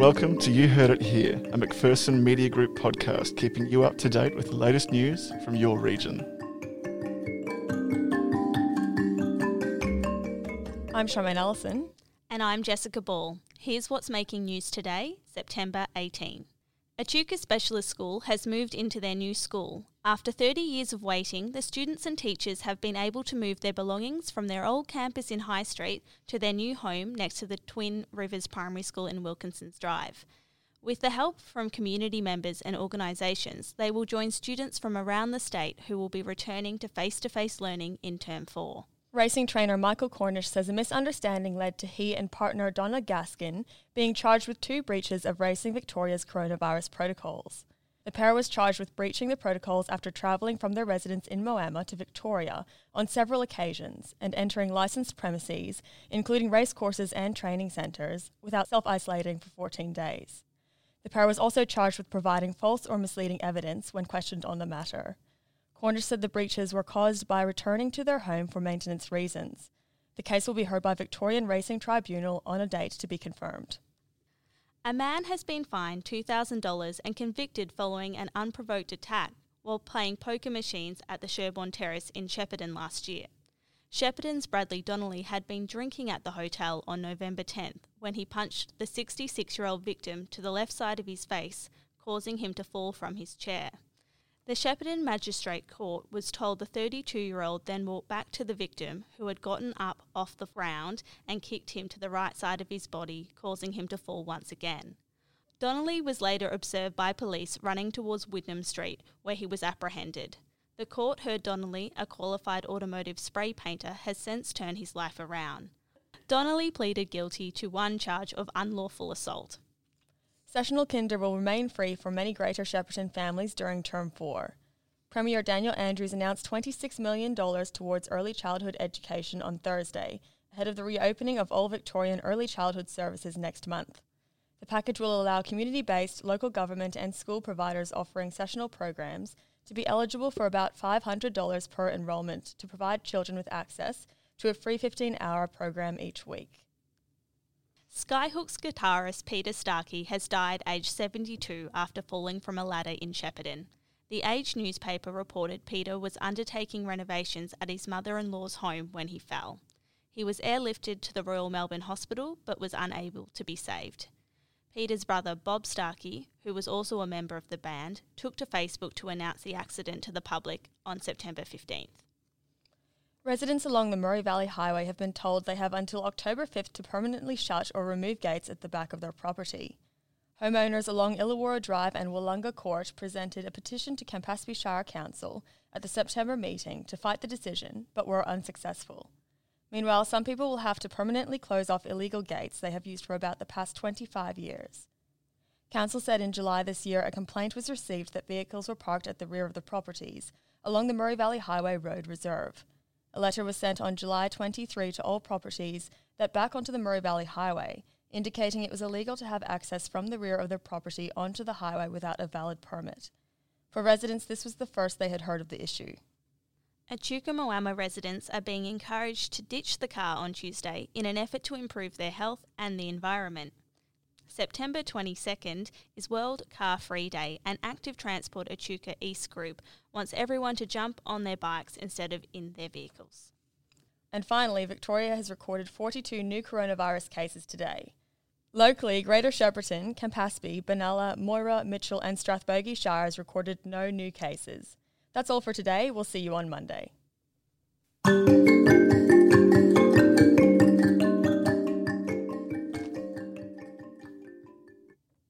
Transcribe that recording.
Welcome to You Heard It Here, a McPherson Media Group podcast keeping you up to date with the latest news from your region. I'm Charmayne Allison. And I'm Jessica Ball. Here's what's making news today, September 18. Echuca Specialist School has moved into their new school. After 30 years of waiting, the students and teachers have been able to move their belongings from their old campus in High Street to their new home next to the Twin Rivers Primary School in Wilkinson's Drive. With the help from community members and organisations, they will join students from around the state who will be returning to face to face learning in Term 4. Racing trainer Michael Cornish says a misunderstanding led to he and partner Donna Gaskin being charged with two breaches of Racing Victoria's coronavirus protocols. The pair was charged with breaching the protocols after travelling from their residence in Moama to Victoria on several occasions and entering licensed premises, including racecourses and training centres, without self isolating for 14 days. The pair was also charged with providing false or misleading evidence when questioned on the matter. Cornish said the breaches were caused by returning to their home for maintenance reasons. The case will be heard by Victorian Racing Tribunal on a date to be confirmed. A man has been fined $2,000 and convicted following an unprovoked attack while playing poker machines at the Sherbourne Terrace in Shepparton last year. Shepparton's Bradley Donnelly had been drinking at the hotel on November 10th when he punched the 66 year old victim to the left side of his face, causing him to fall from his chair. The Shepparton Magistrate Court was told the 32 year old then walked back to the victim, who had gotten up off the ground and kicked him to the right side of his body, causing him to fall once again. Donnelly was later observed by police running towards Wyndham Street, where he was apprehended. The court heard Donnelly, a qualified automotive spray painter, has since turned his life around. Donnelly pleaded guilty to one charge of unlawful assault. Sessional kinder will remain free for many Greater Shepparton families during Term 4. Premier Daniel Andrews announced $26 million towards early childhood education on Thursday, ahead of the reopening of all Victorian early childhood services next month. The package will allow community based, local government, and school providers offering sessional programs to be eligible for about $500 per enrolment to provide children with access to a free 15 hour program each week. Skyhooks guitarist Peter Starkey has died aged 72 after falling from a ladder in Shepparton. The Age newspaper reported Peter was undertaking renovations at his mother in law's home when he fell. He was airlifted to the Royal Melbourne Hospital but was unable to be saved. Peter's brother Bob Starkey, who was also a member of the band, took to Facebook to announce the accident to the public on September 15th. Residents along the Murray Valley Highway have been told they have until October 5th to permanently shut or remove gates at the back of their property. Homeowners along Illawarra Drive and Willunga Court presented a petition to Campaspe Shire Council at the September meeting to fight the decision, but were unsuccessful. Meanwhile, some people will have to permanently close off illegal gates they have used for about the past 25 years. Council said in July this year a complaint was received that vehicles were parked at the rear of the properties along the Murray Valley Highway Road Reserve. A letter was sent on July 23 to all properties that back onto the Murray Valley Highway, indicating it was illegal to have access from the rear of their property onto the highway without a valid permit. For residents, this was the first they had heard of the issue. Echuca Moama residents are being encouraged to ditch the car on Tuesday in an effort to improve their health and the environment. September 22nd is World Car Free Day, and Active Transport Echuca East Group wants everyone to jump on their bikes instead of in their vehicles. And finally, Victoria has recorded 42 new coronavirus cases today. Locally, Greater Shepparton, Campaspe, Benalla, Moira, Mitchell, and Strathbogie Shires recorded no new cases. That's all for today. We'll see you on Monday.